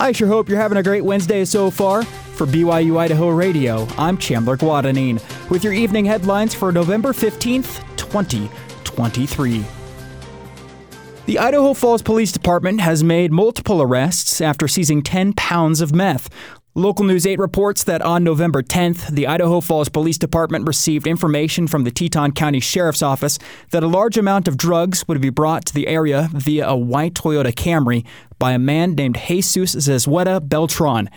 I sure hope you're having a great Wednesday so far. For BYU Idaho Radio, I'm Chandler Guadagnine with your evening headlines for November 15th, 2023. The Idaho Falls Police Department has made multiple arrests after seizing 10 pounds of meth. Local News 8 reports that on November 10th, the Idaho Falls Police Department received information from the Teton County Sheriff's Office that a large amount of drugs would be brought to the area via a white Toyota Camry by a man named Jesus Zazueta Beltran.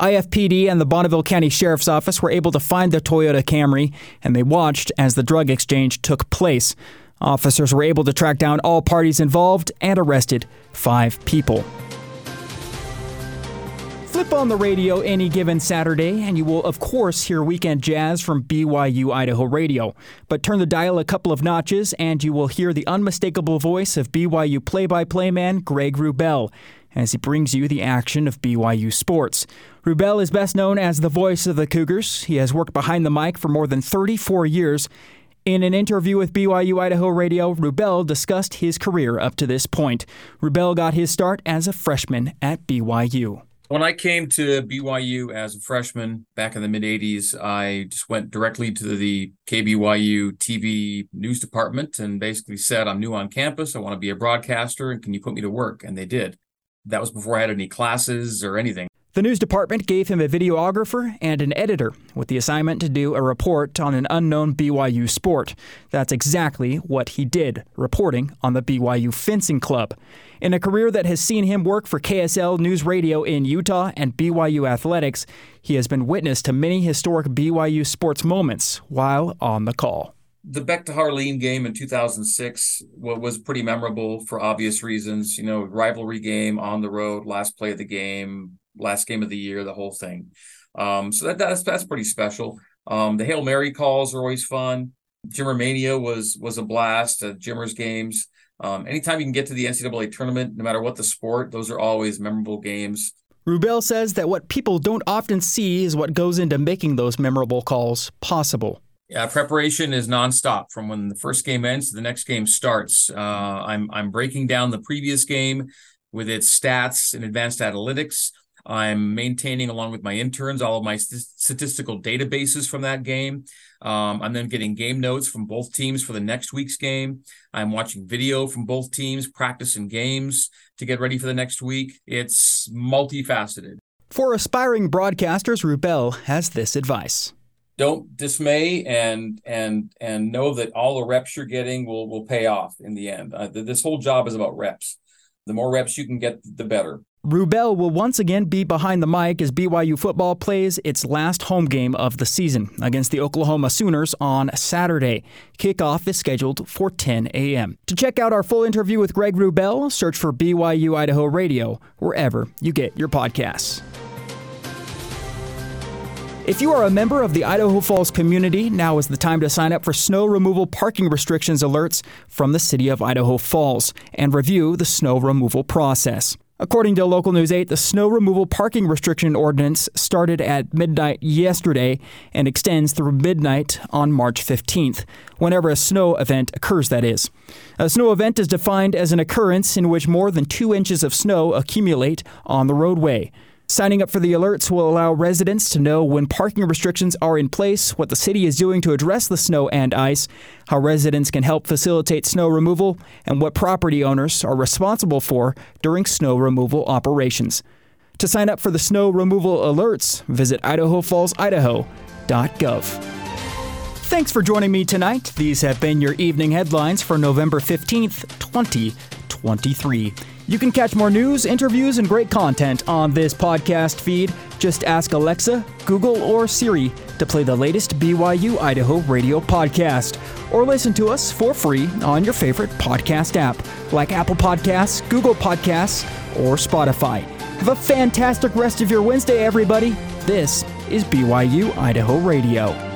IFPD and the Bonneville County Sheriff's Office were able to find the Toyota Camry, and they watched as the drug exchange took place. Officers were able to track down all parties involved and arrested five people. Flip on the radio any given Saturday, and you will, of course, hear weekend jazz from BYU Idaho Radio. But turn the dial a couple of notches, and you will hear the unmistakable voice of BYU play by play man Greg Wrubell as he brings you the action of BYU sports. Wrubell is best known as the voice of the Cougars. He has worked behind the mic for more than 34 years. In an interview with BYU Idaho Radio, Wrubell discussed his career up to this point. Wrubell got his start as a freshman at BYU. When I came to BYU as a freshman back in the mid 80s, I just went directly to the KBYU TV news department and basically said, I'm new on campus. I want to be a broadcaster. And can you put me to work? And they did. That was before I had any classes or anything. The news department gave him a videographer and an editor with the assignment to do a report on an unknown BYU sport. That's exactly what he did, reporting on the BYU Fencing Club. In a career that has seen him work for KSL News Radio in Utah and BYU Athletics, he has been witness to many historic BYU sports moments while on the call the Beck to Harline game in 2006 was pretty memorable for obvious reasons. You know, rivalry game on the road, last play of the game, last game of the year, the whole thing. Um, so that, that's that's pretty special. Um, the Hail Mary calls are always fun. Jimmer Mania was was a blast. Uh, Jimmer's games. Um, anytime you can get to the NCAA tournament, no matter what the sport, those are always memorable games. Wrubell says that what people don't often see is what goes into making those memorable calls possible. Yeah, preparation is nonstop from when the first game ends to the next game starts. Uh, I'm I'm breaking down the previous game with its stats and advanced analytics. I'm maintaining, along with my interns, all of my st- statistical databases from that game. Um, I'm then getting game notes from both teams for the next week's game. I'm watching video from both teams, practicing games to get ready for the next week. It's multifaceted. For aspiring broadcasters, Wrubell has this advice don't dismay and and and know that all the reps you're getting will will pay off in the end. Uh, this whole job is about reps. The more reps you can get, the better. Wrubell will once again be behind the mic as BYU football plays its last home game of the season against the Oklahoma Sooners on Saturday. Kickoff is scheduled for 10 a.m. To check out our full interview with Greg Wrubell, search for BYU Idaho Radio wherever you get your podcasts. If you are a member of the Idaho Falls community, now is the time to sign up for snow removal parking restrictions alerts from the City of Idaho Falls and review the snow removal process. According to Local News 8, the snow removal parking restriction ordinance started at midnight yesterday and extends through midnight on March 15th, whenever a snow event occurs, that is. A snow event is defined as an occurrence in which more than two inches of snow accumulate on the roadway. Signing up for the alerts will allow residents to know when parking restrictions are in place, what the city is doing to address the snow and ice, how residents can help facilitate snow removal, and what property owners are responsible for during snow removal operations. To sign up for the snow removal alerts, visit idahofallsidaho.gov. Thanks for joining me tonight. These have been your evening headlines for November 15th, 2023. You can catch more news, interviews, and great content on this podcast feed. Just ask Alexa, Google, or Siri to play the latest BYU Idaho radio podcast. Or listen to us for free on your favorite podcast app, like Apple Podcasts, Google Podcasts, or Spotify. Have a fantastic rest of your Wednesday, everybody. This is BYU Idaho Radio.